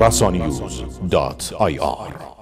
rasanews.ir